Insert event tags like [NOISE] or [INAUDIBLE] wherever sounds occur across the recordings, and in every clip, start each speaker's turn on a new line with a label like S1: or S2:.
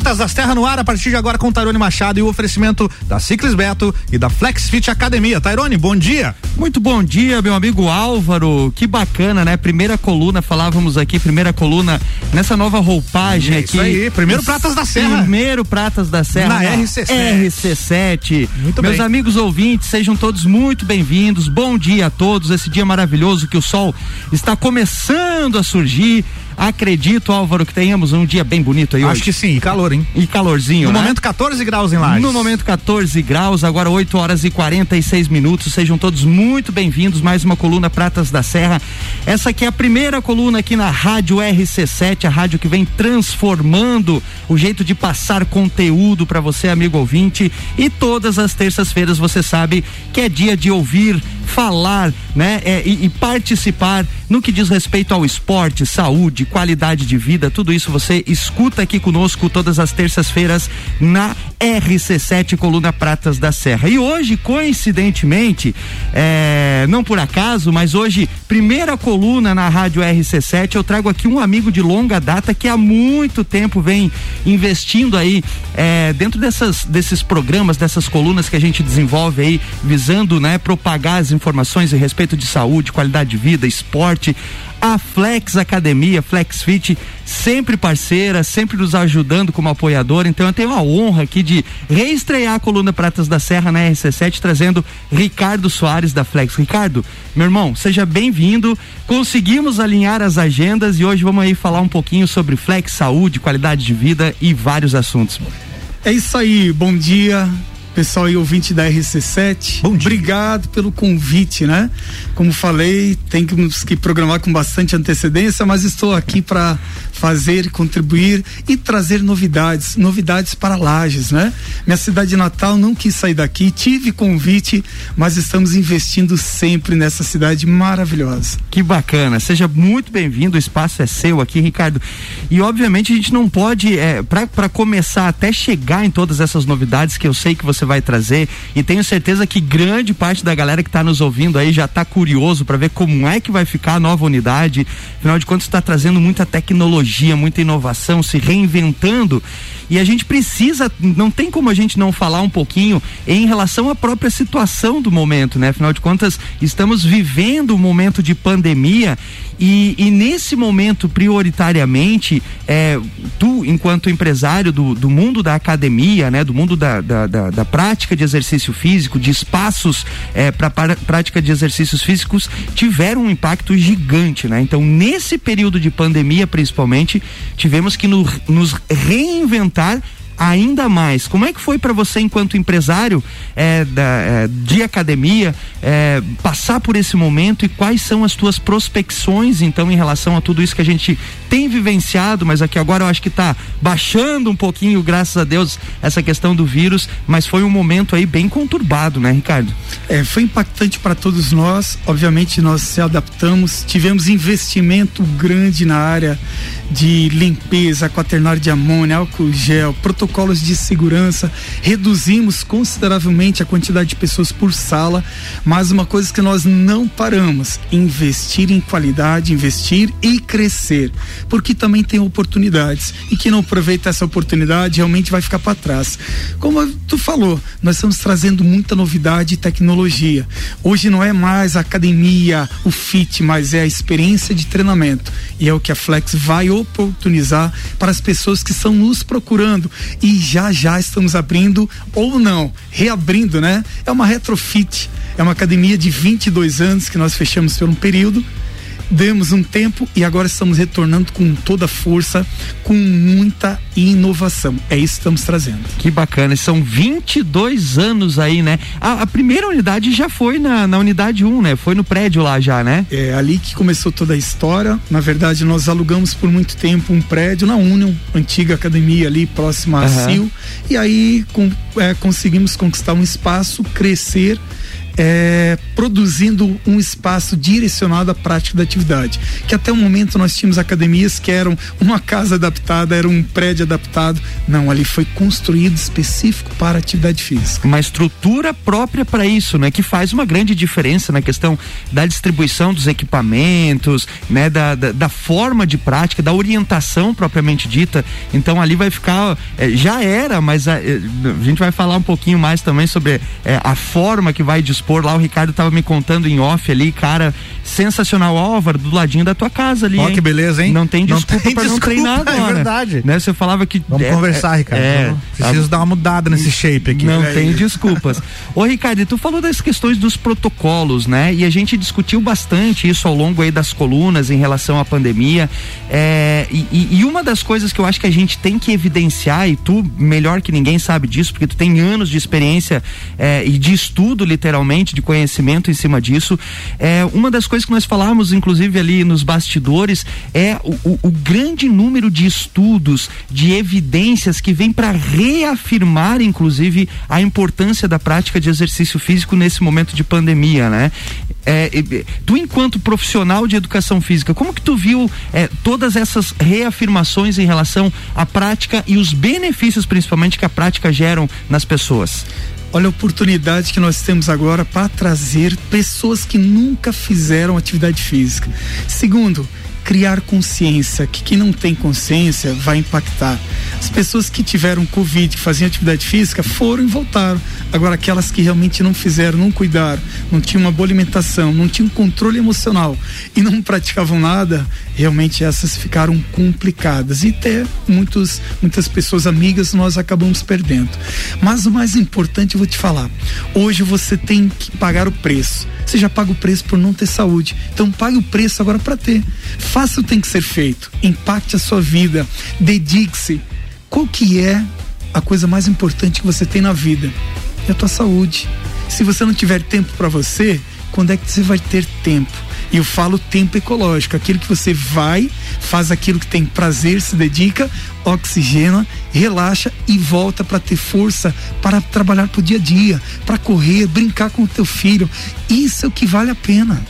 S1: Pratas das Terras no ar a partir de agora com Tairone Machado e o oferecimento da Ciclis Beto e da Flexfit Academia. Tairone, bom dia.
S2: Muito bom dia, meu amigo Álvaro. Que bacana, né? Primeira coluna, falávamos aqui, primeira coluna nessa nova roupagem
S1: é
S2: aqui.
S1: Isso aí, primeiro Pratas da Serra.
S2: Primeiro Pratas da Serra.
S1: Na, na RC7.
S2: RC7.
S1: Muito
S2: Meus
S1: bem.
S2: amigos ouvintes, sejam todos muito bem-vindos. Bom dia a todos. Esse dia maravilhoso que o sol está começando a surgir. Acredito, Álvaro, que tenhamos um dia bem bonito aí
S1: Acho
S2: hoje.
S1: que sim, e calor, hein?
S2: E calorzinho,
S1: No
S2: né?
S1: momento 14 graus em Lages.
S2: No momento 14 graus, agora 8 horas e 46 minutos. Sejam todos muito bem-vindos. Mais uma coluna Pratas da Serra. Essa aqui é a primeira coluna aqui na Rádio RC7, a rádio que vem transformando o jeito de passar conteúdo para você, amigo ouvinte. E todas as terças-feiras você sabe que é dia de ouvir, falar, né? É, e, e participar no que diz respeito ao esporte, saúde, qualidade de vida, tudo isso você escuta aqui conosco todas as terças-feiras na RC7 Coluna Pratas da Serra. E hoje, coincidentemente, é, não por acaso, mas hoje, primeira coluna na Rádio RC7, eu trago aqui um amigo de longa data que há muito tempo vem investindo aí é, dentro dessas, desses programas, dessas colunas que a gente desenvolve aí, visando né, propagar as informações a respeito de saúde, qualidade de vida, esporte. A Flex Academia, Flex Fit, sempre parceira, sempre nos ajudando como apoiador. Então eu tenho a honra aqui de reestrear a coluna Pratas da Serra na RC7, trazendo Ricardo Soares da Flex. Ricardo, meu irmão, seja bem-vindo. Conseguimos alinhar as agendas e hoje vamos aí falar um pouquinho sobre Flex, saúde, qualidade de vida e vários assuntos.
S3: É isso aí, bom dia, pessoal e ouvinte da RC7.
S1: Bom dia.
S3: Obrigado pelo convite, né? Como falei, tem que, que programar com bastante antecedência, mas estou aqui para fazer, contribuir e trazer novidades, novidades para Lages, né? Minha cidade natal não quis sair daqui, tive convite, mas estamos investindo sempre nessa cidade maravilhosa.
S2: Que bacana, seja muito bem-vindo, o espaço é seu aqui, Ricardo. E obviamente a gente não pode, é, para começar até chegar em todas essas novidades que eu sei que você vai trazer, e tenho certeza que grande parte da galera que está nos ouvindo aí já está curioso para ver como é que vai ficar a nova unidade. Afinal de contas, está trazendo muita tecnologia, muita inovação, se reinventando. E a gente precisa, não tem como a gente não falar um pouquinho em relação à própria situação do momento, né? Afinal de contas, estamos vivendo um momento de pandemia e, e nesse momento, prioritariamente, é, tu, enquanto empresário do, do mundo da academia, né? Do mundo da, da, da, da prática de exercício físico, de espaços é, para prática de exercícios físicos, tiveram um impacto gigante, né? Então, nesse período de pandemia, principalmente, tivemos que no, nos reinventar tal, ainda mais. Como é que foi para você, enquanto empresário é, da, é, de academia, é, passar por esse momento e quais são as tuas prospecções, então, em relação a tudo isso que a gente tem vivenciado, mas aqui agora eu acho que está baixando um pouquinho, graças a Deus, essa questão do vírus, mas foi um momento aí bem conturbado, né, Ricardo?
S3: É, foi impactante para todos nós. Obviamente, nós se adaptamos, tivemos investimento grande na área de limpeza, quaternário de amônia, álcool gel, protocolos de segurança, reduzimos consideravelmente a quantidade de pessoas por sala, mas uma coisa que nós não paramos, investir em qualidade, investir e crescer, porque também tem oportunidades e quem não aproveita essa oportunidade realmente vai ficar para trás. Como tu falou, nós estamos trazendo muita novidade e tecnologia. Hoje não é mais a academia, o fit, mas é a experiência de treinamento e é o que a Flex vai oportunizar para as pessoas que estão nos procurando e já já estamos abrindo ou não, reabrindo, né? É uma retrofit, é uma academia de 22 anos que nós fechamos por um período demos um tempo e agora estamos retornando com toda a força, com muita inovação. É isso que estamos trazendo.
S2: Que bacana, são 22 anos aí, né? A, a primeira unidade já foi na, na unidade 1, né? Foi no prédio lá já, né?
S3: É ali que começou toda a história. Na verdade, nós alugamos por muito tempo um prédio na Union, antiga academia ali próxima a
S2: Aham.
S3: Sil, e aí com, é, conseguimos conquistar um espaço, crescer é, produzindo um espaço direcionado à prática da atividade. Que até o momento nós tínhamos academias que eram uma casa adaptada, era um prédio adaptado. Não, ali foi construído específico para atividade física.
S2: Uma estrutura própria para isso, né? Que faz uma grande diferença na questão da distribuição dos equipamentos, né? Da, da, da forma de prática, da orientação propriamente dita. Então ali vai ficar, é, já era, mas a, é, a, gente vai falar um pouquinho mais também sobre é, a forma que vai dispor lá, o Ricardo tava me contando em off ali, cara, sensacional, Álvaro, do ladinho da tua casa ali. Ó,
S1: que beleza, hein?
S2: Não tem desculpa não tem pra desculpa, não treinar [LAUGHS] agora.
S1: É verdade.
S2: Né? Você falava que.
S1: Vamos é, conversar, Ricardo. É, preciso dar uma mudada nesse shape aqui.
S2: Não é tem desculpas. [LAUGHS] Ô, Ricardo, tu falou das questões dos protocolos, né? E a gente discutiu bastante isso ao longo aí das colunas em relação à pandemia. É, e, e uma das coisas que eu acho que a gente tem que evidenciar, e tu melhor que ninguém sabe disso, porque tu tem anos de experiência é, e de estudo, literalmente de conhecimento em cima disso. É, uma das coisas que nós falamos, inclusive ali nos bastidores, é o, o, o grande número de estudos, de evidências que vem para reafirmar, inclusive, a importância da prática de exercício físico nesse momento de pandemia, né? É, tu enquanto profissional de educação física, como que tu viu é, todas essas reafirmações em relação à prática e os benefícios principalmente que a prática geram nas pessoas?
S3: Olha a oportunidade que nós temos agora para trazer pessoas que nunca fizeram atividade física. Segundo, criar consciência, que quem não tem consciência vai impactar. As pessoas que tiveram Covid, que faziam atividade física, foram e voltaram. Agora, aquelas que realmente não fizeram, não cuidaram, não tinham uma boa alimentação, não tinham controle emocional e não praticavam nada, realmente essas ficaram complicadas. E até muitos, muitas pessoas amigas nós acabamos perdendo. Mas o mais importante eu vou te falar: hoje você tem que pagar o preço. Você já paga o preço por não ter saúde. Então pague o preço agora para ter. Faça o que tem que ser feito. Impacte a sua vida. Dedique-se. Qual que é a coisa mais importante que você tem na vida? É a tua saúde. Se você não tiver tempo para você, quando é que você vai ter tempo? E eu falo tempo ecológico, aquilo que você vai, faz aquilo que tem prazer, se dedica, oxigena, relaxa e volta para ter força para trabalhar pro dia a dia, para correr, brincar com o teu filho. Isso é o que vale a pena.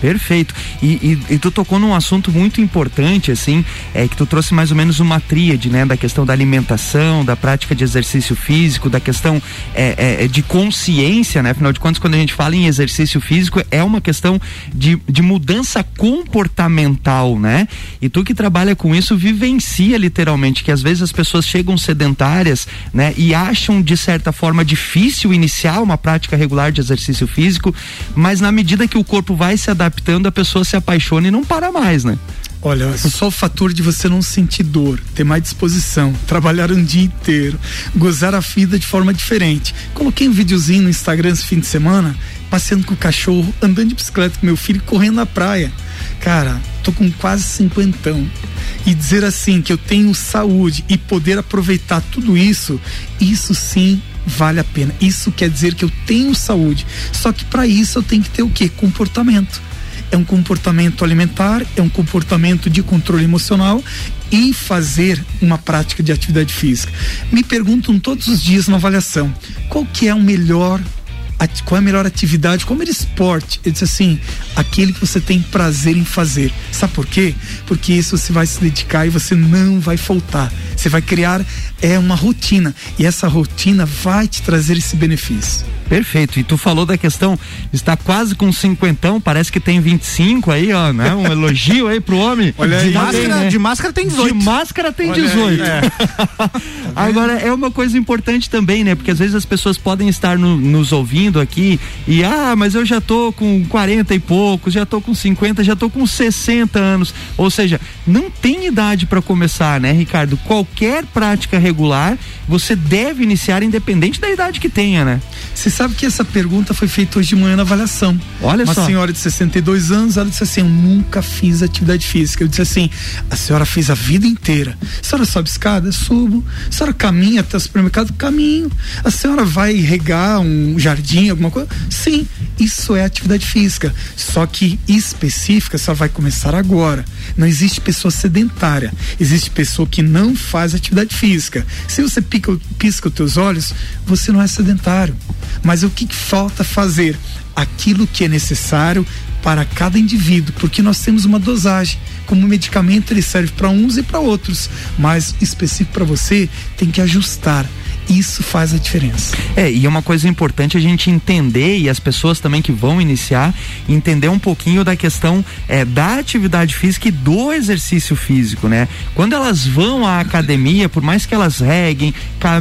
S2: Perfeito. E, e, e, tu tocou num assunto muito importante, assim, é que tu trouxe mais ou menos uma tríade, né? Da questão da alimentação, da prática de exercício físico, da questão é, é, é, de consciência, né? Afinal de contas, quando a gente fala em exercício físico, é uma questão de, de mudança comportamental, né? E tu que trabalha com isso, vivencia literalmente que às vezes as pessoas chegam sedentárias, né? E acham de certa forma difícil iniciar uma prática regular de exercício físico, mas na medida que o corpo vai se adaptando adaptando, a pessoa se apaixona e não para mais, né?
S3: Olha, só o fator de você não sentir dor, ter mais disposição, [LAUGHS] trabalhar um dia inteiro, gozar a vida de forma diferente. Coloquei um videozinho no Instagram esse fim de semana, passeando com o cachorro, andando de bicicleta com meu filho, correndo na praia. Cara, tô com quase cinquentão. E dizer assim que eu tenho saúde e poder aproveitar tudo isso, isso sim vale a pena. Isso quer dizer que eu tenho saúde. Só que para isso eu tenho que ter o quê? Comportamento é um comportamento alimentar, é um comportamento de controle emocional e fazer uma prática de atividade física. Me perguntam todos os dias na avaliação, qual que é o melhor qual é a melhor atividade, qual é esporte? Ele disse assim, aquele que você tem prazer em fazer. Sabe por quê? Porque isso você vai se dedicar e você não vai faltar. Você vai criar é uma rotina e essa rotina vai te trazer esse benefício.
S2: Perfeito. E tu falou da questão, está quase com cinquentão, parece que tem 25 aí, ó, né? Um elogio aí pro homem. [LAUGHS]
S1: Olha aí, de máscara, né? de máscara tem 18.
S2: De máscara tem Olha 18. Aí, é. [LAUGHS] Agora, é uma coisa importante também, né? Porque às vezes as pessoas podem estar no, nos ouvindo aqui e, ah, mas eu já tô com 40 e poucos, já tô com 50, já tô com 60 anos. Ou seja, não tem idade para começar, né, Ricardo? Qualquer prática regular, você deve iniciar independente da idade que tenha, né?
S3: Você sabe que essa pergunta foi feita hoje de manhã na avaliação.
S2: Olha
S3: Uma
S2: só.
S3: Uma senhora de 62 anos, ela disse assim: Eu nunca fiz atividade física. Eu disse assim: A senhora fez a vida inteira. A senhora sobe escada? Subo. A senhora caminha até o supermercado? Caminho. A senhora vai regar um jardim? alguma coisa. Sim, isso é atividade física. Só que específica só vai começar agora. Não existe pessoa sedentária. Existe pessoa que não faz atividade física. Se você pica, pisca os teus olhos, você não é sedentário. Mas o que falta fazer? Aquilo que é necessário para cada indivíduo, porque nós temos uma dosagem. Como medicamento ele serve para uns e para outros, mas específico para você tem que ajustar isso faz a diferença.
S2: É, e é uma coisa importante a gente entender, e as pessoas também que vão iniciar, entender um pouquinho da questão é, da atividade física e do exercício físico, né? Quando elas vão à academia, por mais que elas reguem,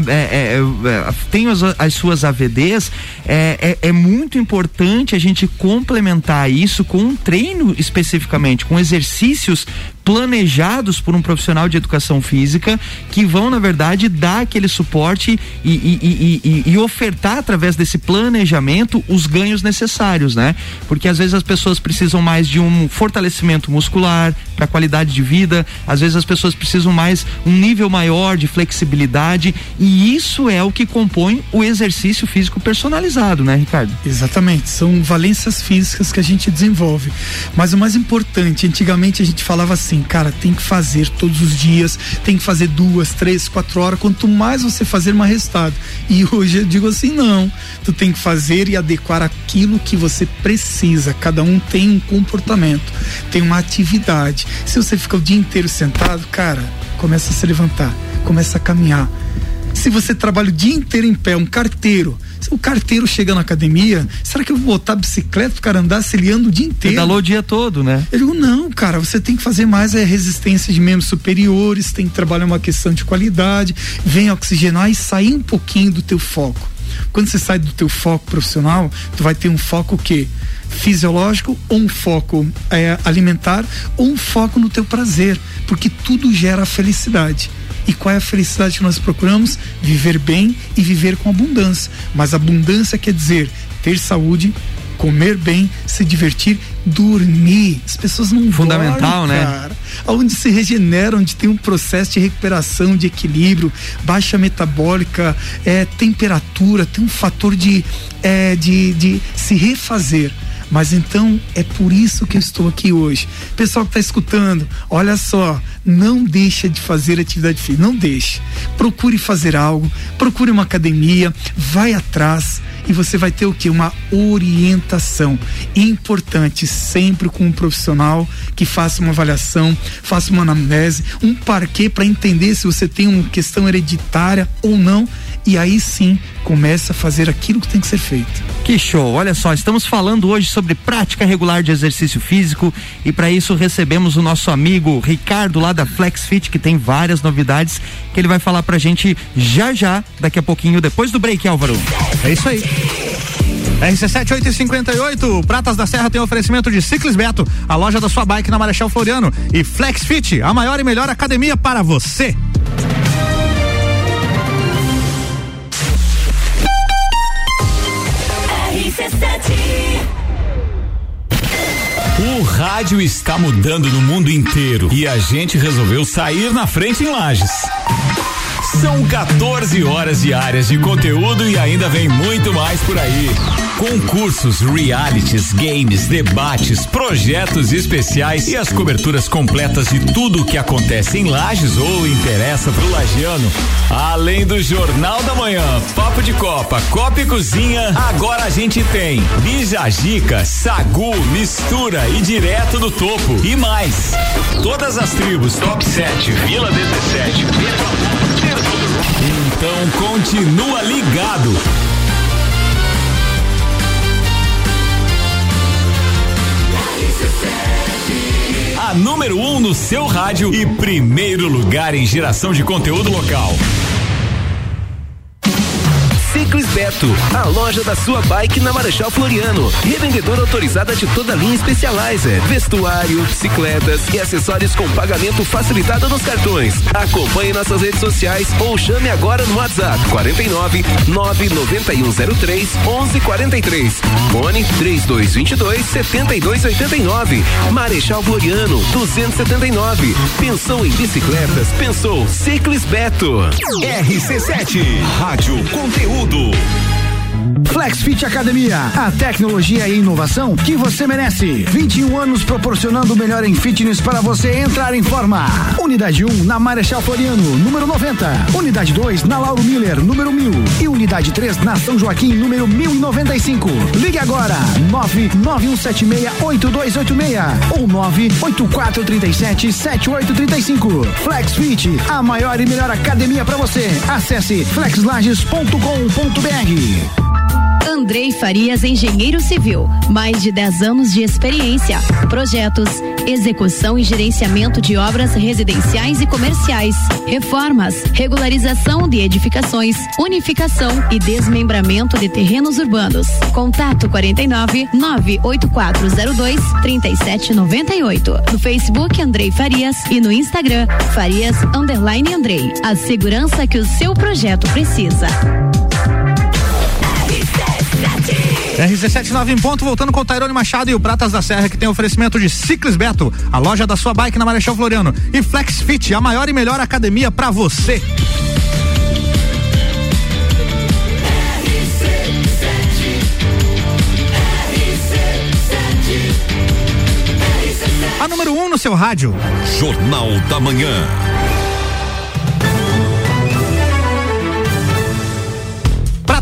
S2: é, é, é, tenham as, as, suas AVDs, é, é, é muito importante a gente complementar isso com um treino especificamente, com exercícios planejados por um profissional de educação física que vão, na verdade, dar aquele suporte e, e, e, e, ofertar através desse planejamento os ganhos necessários, né? Porque às vezes as pessoas precisam mais de um fortalecimento muscular para qualidade de vida, às vezes as pessoas precisam mais um nível maior de flexibilidade e isso é o que compõe o exercício físico personalizado, né, Ricardo?
S3: Exatamente, são valências físicas que a gente desenvolve. Mas o mais importante, antigamente a gente falava assim, cara, tem que fazer todos os dias, tem que fazer duas, três, quatro horas. Quanto mais você fazer, mais resultado. E [LAUGHS] hoje eu digo assim, não. Tu tem que fazer e adequar aquilo que você precisa. Cada um tem um comportamento, tem uma atividade. Se você fica o dia inteiro sentado, cara, começa a se levantar, começa a caminhar. Se você trabalha o dia inteiro em pé, um carteiro, o carteiro chega na academia, será que eu vou botar bicicleta pro cara andar se ele anda o dia inteiro?
S2: Pedalou o dia todo, né?
S3: Eu digo, não, cara, você tem que fazer mais é resistência de membros superiores, tem que trabalhar uma questão de qualidade, vem oxigenar e sair um pouquinho do teu foco. Quando você sai do teu foco profissional, tu vai ter um foco o quê? fisiológico, ou um foco é, alimentar, ou um foco no teu prazer, porque tudo gera felicidade. E qual é a felicidade que nós procuramos? Viver bem e viver com abundância. Mas abundância quer dizer ter saúde, comer bem, se divertir, dormir. As pessoas não
S2: Fundamental, dormem, né?
S3: cara. Onde se regenera, onde tem um processo de recuperação, de equilíbrio, baixa metabólica, é, temperatura, tem um fator de, é, de, de se refazer. Mas então é por isso que eu estou aqui hoje. Pessoal que está escutando, olha só, não deixa de fazer atividade física, não deixe. Procure fazer algo, procure uma academia, vai atrás e você vai ter o que? Uma orientação. Importante, sempre com um profissional que faça uma avaliação, faça uma anamnese, um parquê para entender se você tem uma questão hereditária ou não e aí sim começa a fazer aquilo que tem que ser feito.
S2: Que show! Olha só, estamos falando hoje sobre prática regular de exercício físico e para isso recebemos o nosso amigo Ricardo lá da FlexFit que tem várias novidades que ele vai falar pra gente já já, daqui a pouquinho depois do break, Álvaro.
S1: É isso aí. RC7858, Pratas da Serra tem oferecimento de Ciclis Beto, a loja da sua bike na Marechal Floriano e FlexFit, a maior e melhor academia para você.
S4: Rádio está mudando no mundo inteiro e a gente resolveu sair na frente em Lages. São 14 horas diárias de conteúdo e ainda vem muito mais por aí. Concursos, realities, games, debates, projetos especiais e as coberturas completas de tudo o que acontece em Lages ou interessa pro lagiano. Além do Jornal da Manhã, Papo de Copa, Copa e Cozinha, agora a gente tem Bijagica, Sagu, Mistura e Direto do Topo e mais. Todas as tribos, Top 7, Vila 17, então continua ligado. A número 1 um no seu rádio e primeiro lugar em geração de conteúdo local.
S5: Beto, a loja da sua bike na Marechal Floriano. Revendedora autorizada de toda a linha Specializer, vestuário, bicicletas e acessórios com pagamento facilitado nos cartões. Acompanhe nossas redes sociais ou chame agora no WhatsApp 49 99103 1143. Fone 3222 7289. Marechal Floriano 279. Pensou em bicicletas? Pensou Ciclis Beto.
S4: RC7 Rádio Conteúdo. Bye.
S6: FlexFit Academia, a tecnologia e inovação que você merece. 21 anos proporcionando o melhor em fitness para você entrar em forma. Unidade 1 na Marechal Floriano, número 90. Unidade 2 na Lauro Miller, número 1000. E unidade 3 na São Joaquim, número 1095. Ligue agora, 991768286 ou 984377835. FlexFit, a maior e melhor academia para você. Acesse flexlages.com.br.
S7: Andrei Farias, engenheiro civil, mais de 10 anos de experiência, projetos, execução e gerenciamento de obras residenciais e comerciais, reformas, regularização de edificações, unificação e desmembramento de terrenos urbanos. Contato 49 98402 3798. No Facebook Andrei Farias e no Instagram Farias Underline Andrei. A segurança que o seu projeto precisa.
S1: RC79 em ponto, voltando com o Tairone Machado e o Pratas da Serra, que tem oferecimento de Ciclis Beto, a loja da sua bike na Marechal Floriano. E Flex Fit, a maior e melhor academia para você. A número 1 um no seu rádio.
S4: Jornal da Manhã.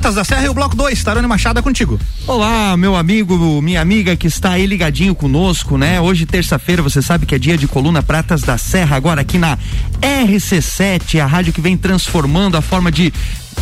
S1: Pratas da Serra e o Bloco 2, Tarone Machado é contigo.
S2: Olá, meu amigo, minha amiga que está aí ligadinho conosco, né? Hoje, terça-feira, você sabe que é dia de coluna Pratas da Serra, agora aqui na RC7, a rádio que vem transformando a forma de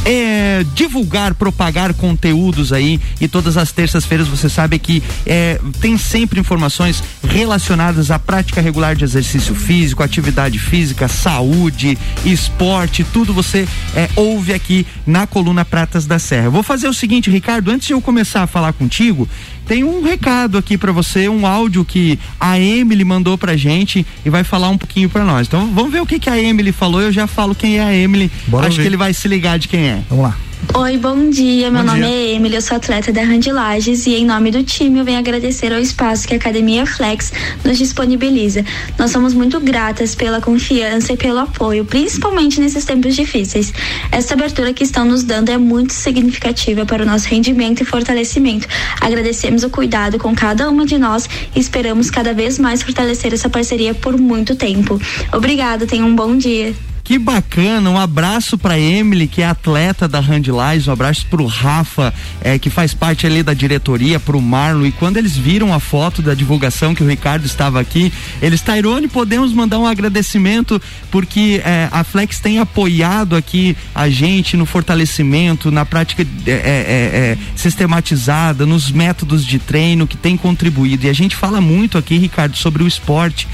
S2: é, divulgar, propagar conteúdos aí e todas as terças-feiras você sabe que é, tem sempre informações relacionadas à prática regular de exercício físico, atividade física, saúde, esporte, tudo você é, ouve aqui na coluna Pratas da Serra. Vou fazer o seguinte, Ricardo, antes de eu começar a falar contigo, tem um recado aqui para você, um áudio que a Emily mandou pra gente e vai falar um pouquinho para nós. Então vamos ver o que, que a Emily falou, eu já falo quem é a Emily. Bora Acho ver. que ele vai se ligar de quem é.
S1: Vamos lá.
S8: Oi, bom dia. Meu bom nome dia. é Emily, eu sou atleta da Randy Lages e em nome do time eu venho agradecer ao espaço que a Academia Flex nos disponibiliza. Nós somos muito gratas pela confiança e pelo apoio, principalmente nesses tempos difíceis. Essa abertura que estão nos dando é muito significativa para o nosso rendimento e fortalecimento. Agradecemos o cuidado com cada uma de nós e esperamos cada vez mais fortalecer essa parceria por muito tempo. Obrigada, tenha um bom dia.
S2: Que bacana, um abraço para Emily, que é atleta da Handlais, um abraço pro Rafa, é, que faz parte ali da diretoria, pro Marlon, e quando eles viram a foto da divulgação que o Ricardo estava aqui, eles, Tairone, podemos mandar um agradecimento, porque é, a Flex tem apoiado aqui a gente no fortalecimento, na prática é, é, é, sistematizada, nos métodos de treino, que tem contribuído, e a gente fala muito aqui, Ricardo, sobre o esporte,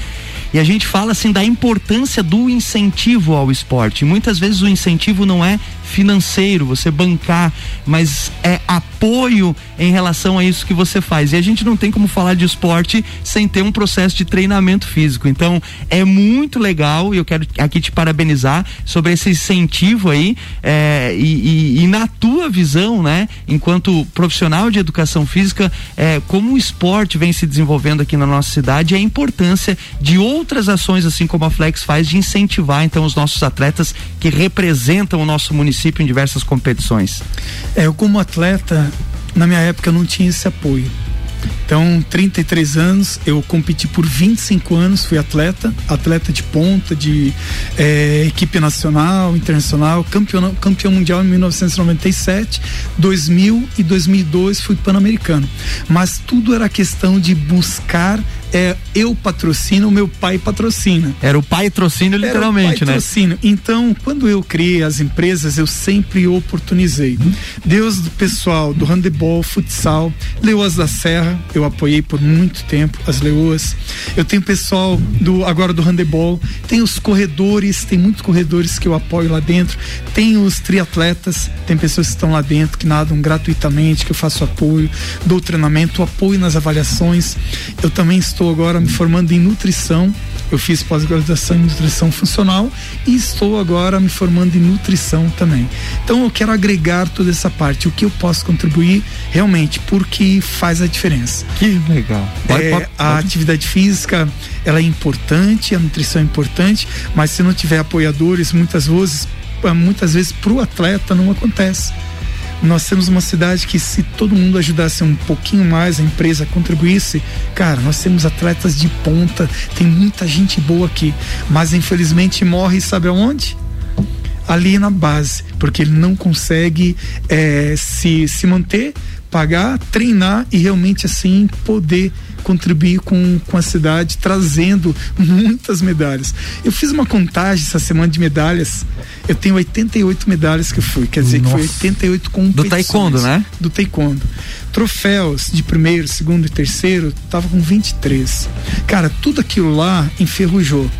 S2: e a gente fala assim da importância do incentivo ao esporte. Muitas vezes o incentivo não é financeiro, você bancar, mas é apoio em relação a isso que você faz. E a gente não tem como falar de esporte sem ter um processo de treinamento físico. Então, é muito legal e eu quero aqui te parabenizar sobre esse incentivo aí é, e, e, e, na tua visão, né, enquanto profissional de educação física, é, como o esporte vem se desenvolvendo aqui na nossa cidade e a importância de outras ações, assim como a Flex faz, de incentivar então os nossos atletas que representam o nosso município município em diversas competições?
S3: É, eu como atleta, na minha época não tinha esse apoio. Então, 33 anos, eu competi por 25 anos, fui atleta, atleta de ponta, de é, equipe nacional, internacional, campeão, campeão mundial em 1997, 2000 e 2002 fui pan-americano. Mas tudo era questão de buscar é eu patrocino, meu pai patrocina.
S2: Era o pai patrocínio literalmente,
S3: pai né? Então, quando eu criei as empresas, eu sempre oportunizei. Uhum. Deus do pessoal do handebol, futsal, Leoas da Serra, eu apoiei por muito tempo as Leoas. Eu tenho pessoal do agora do handebol, tem os corredores, tem muitos corredores que eu apoio lá dentro, tem os triatletas, tem pessoas que estão lá dentro que nadam gratuitamente, que eu faço apoio, dou treinamento, apoio nas avaliações. Eu também estou estou agora me formando em nutrição. Eu fiz pós-graduação em nutrição funcional e estou agora me formando em nutrição também. Então eu quero agregar toda essa parte, o que eu posso contribuir realmente, porque faz a diferença.
S2: Que legal.
S3: Pode, é, pode, a atividade física ela é importante, a nutrição é importante, mas se não tiver apoiadores, muitas vezes, muitas vezes para o atleta não acontece Nós temos uma cidade que, se todo mundo ajudasse um pouquinho mais, a empresa contribuísse, cara, nós temos atletas de ponta, tem muita gente boa aqui, mas infelizmente morre, sabe aonde? Ali na base, porque ele não consegue é, se, se manter, pagar, treinar e realmente assim poder contribuir com, com a cidade, trazendo [LAUGHS] muitas medalhas. Eu fiz uma contagem essa semana de medalhas. Eu tenho 88 medalhas que eu fui, quer dizer Nossa. que foi 88 competições.
S2: Do taekwondo, né?
S3: Do taekwondo. Troféus de primeiro, segundo e terceiro, tava com 23. Cara, tudo aquilo lá enferrujou.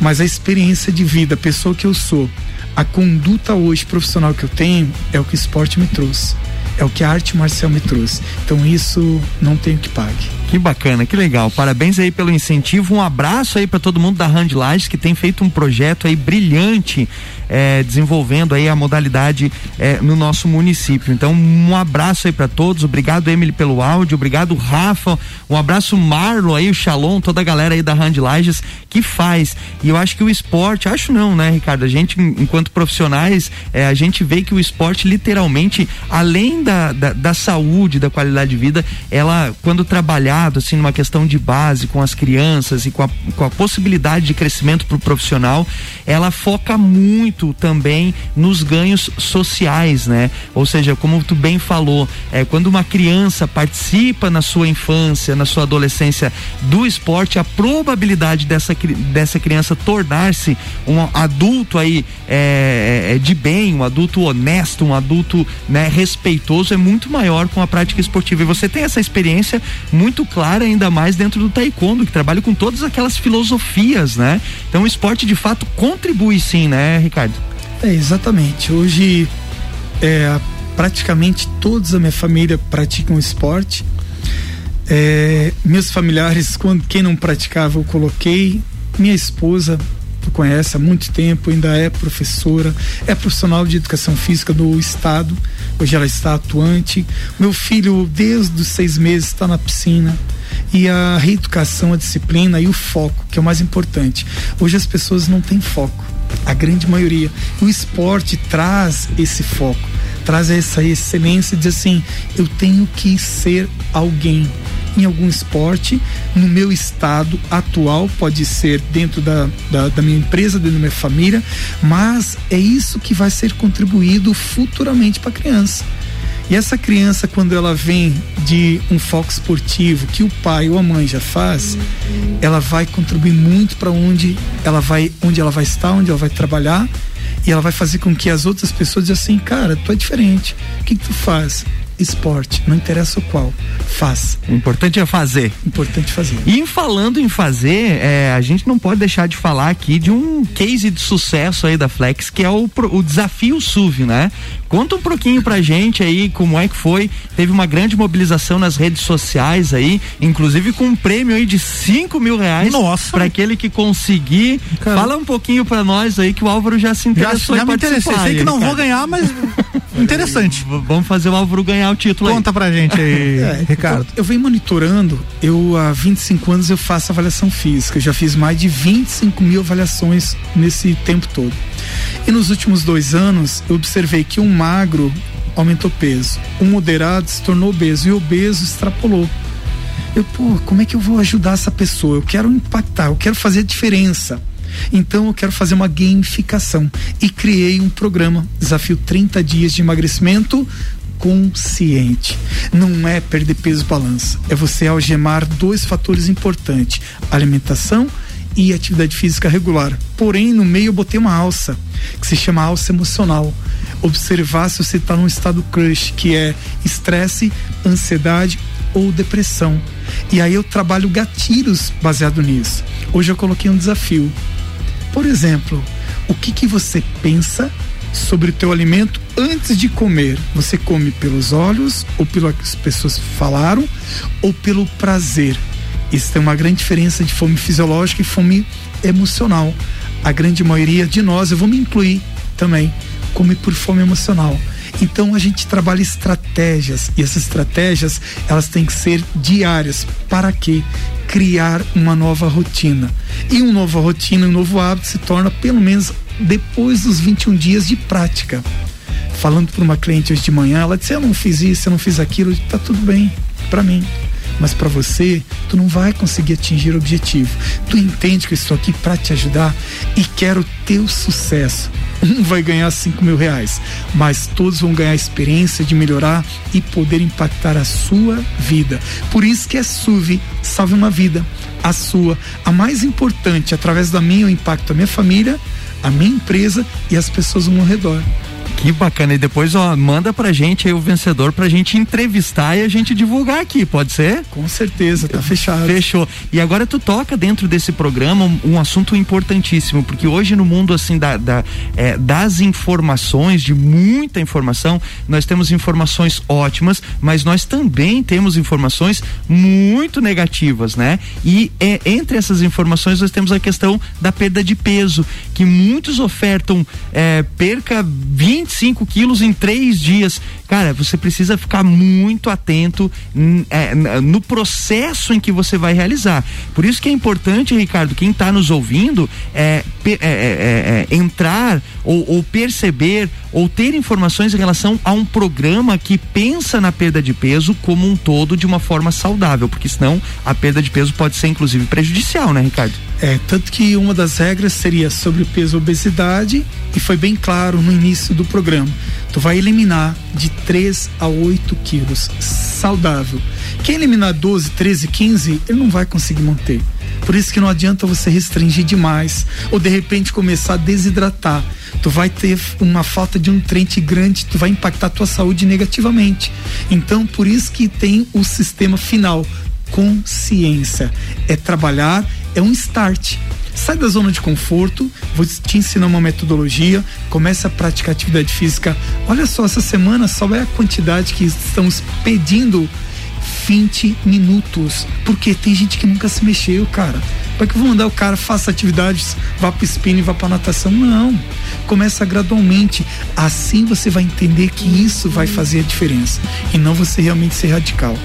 S3: Mas a experiência de vida, a pessoa que eu sou, a conduta hoje profissional que eu tenho é o que o esporte me trouxe. É o que a arte marcial me trouxe. Então isso não tenho que pague.
S2: Que bacana, que legal. Parabéns aí pelo incentivo. Um abraço aí para todo mundo da Handlages que tem feito um projeto aí brilhante é, desenvolvendo aí a modalidade é, no nosso município. Então, um abraço aí para todos. Obrigado, Emily, pelo áudio. Obrigado, Rafa. Um abraço, Marlon aí, o Shalom, toda a galera aí da Handlages que faz. E eu acho que o esporte, acho não, né, Ricardo? A gente, enquanto profissionais, é, a gente vê que o esporte, literalmente, além da, da, da saúde, da qualidade de vida, ela, quando trabalhado, assim, numa questão de base com as crianças e com a, com a possibilidade de crescimento para o profissional, ela foca muito muito também nos ganhos sociais, né? Ou seja, como tu bem falou, é, quando uma criança participa na sua infância, na sua adolescência do esporte, a probabilidade dessa, dessa criança tornar-se um adulto aí é, é, é, de bem, um adulto honesto, um adulto né, respeitoso é muito maior com a prática esportiva. E você tem essa experiência muito clara, ainda mais dentro do taekwondo, que trabalha com todas aquelas filosofias, né? Então o esporte de fato contribui sim, né, Ricardo?
S3: É, exatamente. Hoje, é, praticamente todos a minha família praticam esporte. É, meus familiares, quando quem não praticava, eu coloquei. Minha esposa, tu conhece há muito tempo, ainda é professora, é profissional de educação física do estado. Hoje ela está atuante. Meu filho, desde os seis meses, está na piscina e a reeducação, a disciplina e o foco, que é o mais importante. Hoje as pessoas não têm foco a grande maioria. O esporte traz esse foco, traz essa excelência de assim, eu tenho que ser alguém em algum esporte, no meu estado atual, pode ser dentro da, da, da, minha empresa, dentro da minha família, mas é isso que vai ser contribuído futuramente para a criança. E essa criança, quando ela vem de um foco esportivo que o pai ou a mãe já faz, ela vai contribuir muito para onde ela vai, onde ela vai estar, onde ela vai trabalhar, e ela vai fazer com que as outras pessoas digam assim, cara, tu é diferente. O que, que tu faz? Esporte, não interessa o qual, faz.
S2: O importante é fazer.
S3: Importante fazer.
S2: E falando em fazer, é, a gente não pode deixar de falar aqui de um case de sucesso aí da Flex, que é o, o desafio SUV, né? Conta um pouquinho pra gente aí como é que foi. Teve uma grande mobilização nas redes sociais aí, inclusive com um prêmio aí de 5 mil reais.
S1: Nossa!
S2: Pra aquele que conseguir. Caramba. Fala um pouquinho pra nós aí que o Álvaro já se interessou
S1: já, já me interessei. Sei que não vou ganhar, mas [LAUGHS] interessante.
S2: Vamos fazer o Álvaro ganhar o título
S1: Conta
S2: aí.
S1: pra gente aí, [LAUGHS] é, Ricardo.
S3: Eu, eu venho monitorando, eu há 25 anos eu faço avaliação física. Eu já fiz mais de 25 mil avaliações nesse tempo todo. E nos últimos dois anos, eu observei que um magro aumentou peso, o moderado se tornou obeso e o obeso extrapolou. Eu, pô, como é que eu vou ajudar essa pessoa? Eu quero impactar, eu quero fazer a diferença. Então eu quero fazer uma gamificação e criei um programa, desafio 30 dias de emagrecimento consciente. Não é perder peso balança, é você algemar dois fatores importantes: alimentação e atividade física regular. Porém, no meio eu botei uma alça, que se chama alça emocional. Observar se você está num estado crush, que é estresse, ansiedade ou depressão. E aí eu trabalho gatilhos baseado nisso. Hoje eu coloquei um desafio. Por exemplo, o que, que você pensa sobre o teu alimento antes de comer? Você come pelos olhos, ou pelo que as pessoas falaram, ou pelo prazer? Isso tem uma grande diferença de fome fisiológica e fome emocional. A grande maioria de nós, eu vou me incluir também, come por fome emocional. Então a gente trabalha estratégias e essas estratégias elas têm que ser diárias. Para quê? Criar uma nova rotina. E uma nova rotina, um novo hábito se torna pelo menos depois dos 21 dias de prática. falando para uma cliente hoje de manhã, ela disse: Eu não fiz isso, eu não fiz aquilo, tá tudo bem para mim. Mas para você, tu não vai conseguir atingir o objetivo. Tu entende que eu estou aqui para te ajudar e quero teu sucesso. Um vai ganhar cinco mil reais, mas todos vão ganhar a experiência de melhorar e poder impactar a sua vida. Por isso que é SUV, salve uma vida. A sua, a mais importante, através da minha, eu impacto a minha família, a minha empresa e as pessoas ao meu redor.
S2: Que bacana. E depois, ó, manda pra gente aí o vencedor pra gente entrevistar e a gente divulgar aqui, pode ser?
S3: Com certeza, tá fechado.
S2: Fechou. E agora tu toca dentro desse programa um, um assunto importantíssimo, porque hoje no mundo assim da, da é, das informações, de muita informação, nós temos informações ótimas, mas nós também temos informações muito negativas, né? E é, entre essas informações nós temos a questão da perda de peso, que muitos ofertam é, perca 20 25 quilos em três dias. Cara, você precisa ficar muito atento é, no processo em que você vai realizar. Por isso que é importante, Ricardo, quem está nos ouvindo, é, é, é, é, entrar ou, ou perceber ou ter informações em relação a um programa que pensa na perda de peso como um todo de uma forma saudável, porque senão a perda de peso pode ser inclusive prejudicial, né, Ricardo?
S3: É, tanto que uma das regras seria sobre peso e obesidade e foi bem claro no início do programa. Tu vai eliminar de 3 a 8 quilos saudável. Quem eliminar 12, 13, 15, ele não vai conseguir manter. Por isso que não adianta você restringir demais ou de repente começar a desidratar. Tu vai ter uma falta de nutriente grande, tu vai impactar a tua saúde negativamente. Então, por isso que tem o sistema final, consciência. É trabalhar, é um start. Sai da zona de conforto, vou te ensinar uma metodologia, comece a praticar atividade física. Olha só, essa semana só é a quantidade que estamos pedindo 20 minutos. Porque tem gente que nunca se mexeu, cara. Para que eu vou mandar o cara faça atividades, vá para spinning, vá para natação? Não. Começa gradualmente. Assim você vai entender que isso vai fazer a diferença e não você realmente ser radical.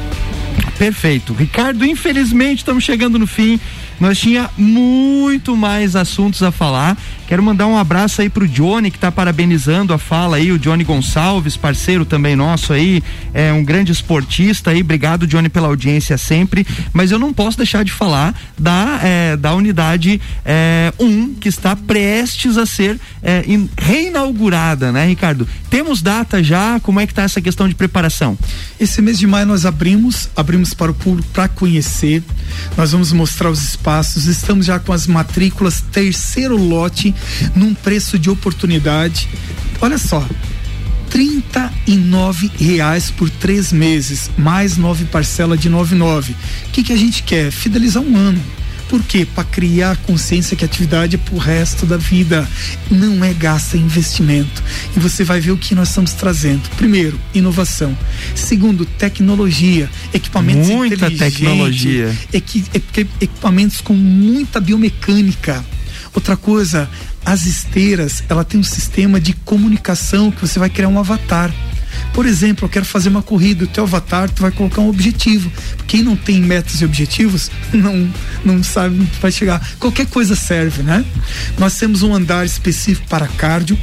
S2: Perfeito. Ricardo, infelizmente estamos chegando no fim. Nós tinha muito mais assuntos a falar. Quero mandar um abraço aí pro Johnny, que está parabenizando a fala aí, o Johnny Gonçalves, parceiro também nosso aí, é um grande esportista aí. Obrigado, Johnny, pela audiência sempre. Mas eu não posso deixar de falar da, é, da unidade 1, é, um, que está prestes a ser é, in, reinaugurada, né, Ricardo? Temos data já? Como é que tá essa questão de preparação?
S3: Esse mês de maio nós abrimos, abrimos para o público para conhecer. Nós vamos mostrar os espaços. Estamos já com as matrículas terceiro lote num preço de oportunidade. Olha só, R$ reais por três meses, mais nove parcela de nove nove. O que, que a gente quer? Fidelizar um ano por quê? Para criar consciência que a atividade é pro resto da vida. Não é gasto, é investimento. E você vai ver o que nós estamos trazendo. Primeiro, inovação. Segundo, tecnologia. Equipamentos
S2: Muita tecnologia.
S3: Equi equipamentos com muita biomecânica. Outra coisa, as esteiras, ela tem um sistema de comunicação que você vai criar um avatar. Por exemplo, eu quero fazer uma corrida, o teu avatar tu vai colocar um objetivo. Quem não tem metas e objetivos [LAUGHS] não não sabe onde vai chegar. Qualquer coisa serve, né? Nós temos um andar específico para cardio,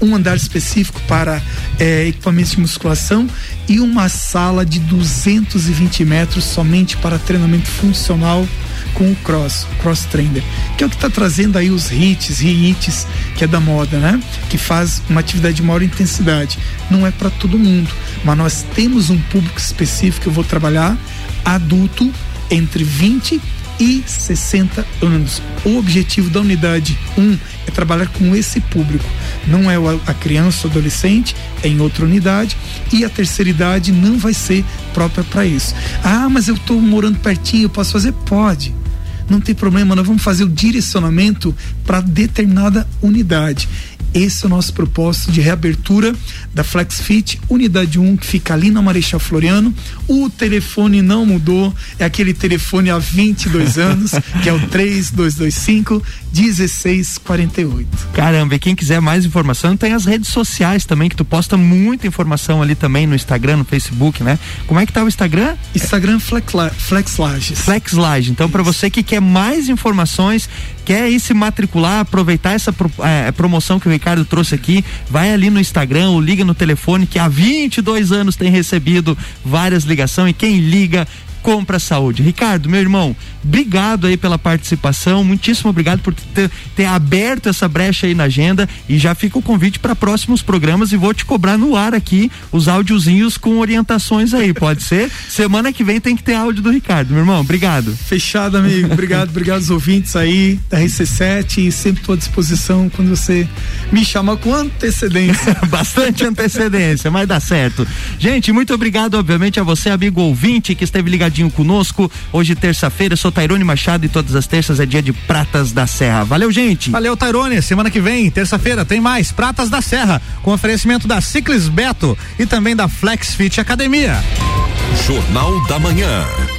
S3: um andar específico para é, equipamentos de musculação e uma sala de 220 metros somente para treinamento funcional com o cross, cross trainer, que é o que está trazendo aí os hits, hits, que é da moda, né? Que faz uma atividade de maior intensidade. Não é para todo mundo, mas nós temos um público específico eu vou trabalhar adulto entre 20 e 60 anos. O objetivo da unidade 1 um é trabalhar com esse público. Não é a criança ou adolescente, é em outra unidade. E a terceira idade não vai ser própria para isso. Ah, mas eu estou morando pertinho, eu posso fazer? Pode não tem problema, nós vamos fazer o direcionamento para determinada unidade. Esse é o nosso propósito de reabertura da FlexFit, unidade 1, que fica ali na Marechal Floriano. O telefone não mudou, é aquele telefone há 22 [LAUGHS] anos, que é o 3225 1648.
S2: Caramba, e quem quiser mais informação, tem as redes sociais também, que tu posta muita informação ali também no Instagram, no Facebook, né? Como é que tá o Instagram?
S3: Instagram Flexlages.
S2: Flexlage. Então, para você que quer mais informações, quer ir se matricular, aproveitar essa é, promoção que o Ricardo trouxe aqui, vai ali no Instagram, o liga no telefone que há 22 anos tem recebido várias ligações e quem liga compra saúde. Ricardo, meu irmão, obrigado aí pela participação, muitíssimo obrigado por ter, ter aberto essa brecha aí na agenda e já fica o convite para próximos programas e vou te cobrar no ar aqui os áudiozinhos com orientações aí, pode ser? [LAUGHS] Semana que vem tem que ter áudio do Ricardo, meu irmão, obrigado.
S3: Fechado, amigo, [LAUGHS] obrigado, obrigado aos ouvintes aí da RC7 e sempre estou à disposição quando você me chamar com antecedência. [LAUGHS]
S2: Bastante antecedência, mas dá certo. Gente, muito obrigado, obviamente, a você, amigo ouvinte, que esteve ligadinho conosco. Hoje, terça-feira, sou Tairone Machado e todas as terças é dia de Pratas da Serra. Valeu, gente.
S1: Valeu, Tairone. Semana que vem, terça-feira, tem mais Pratas da Serra, com oferecimento da Ciclis Beto e também da Flex Fit Academia.
S4: Jornal da Manhã.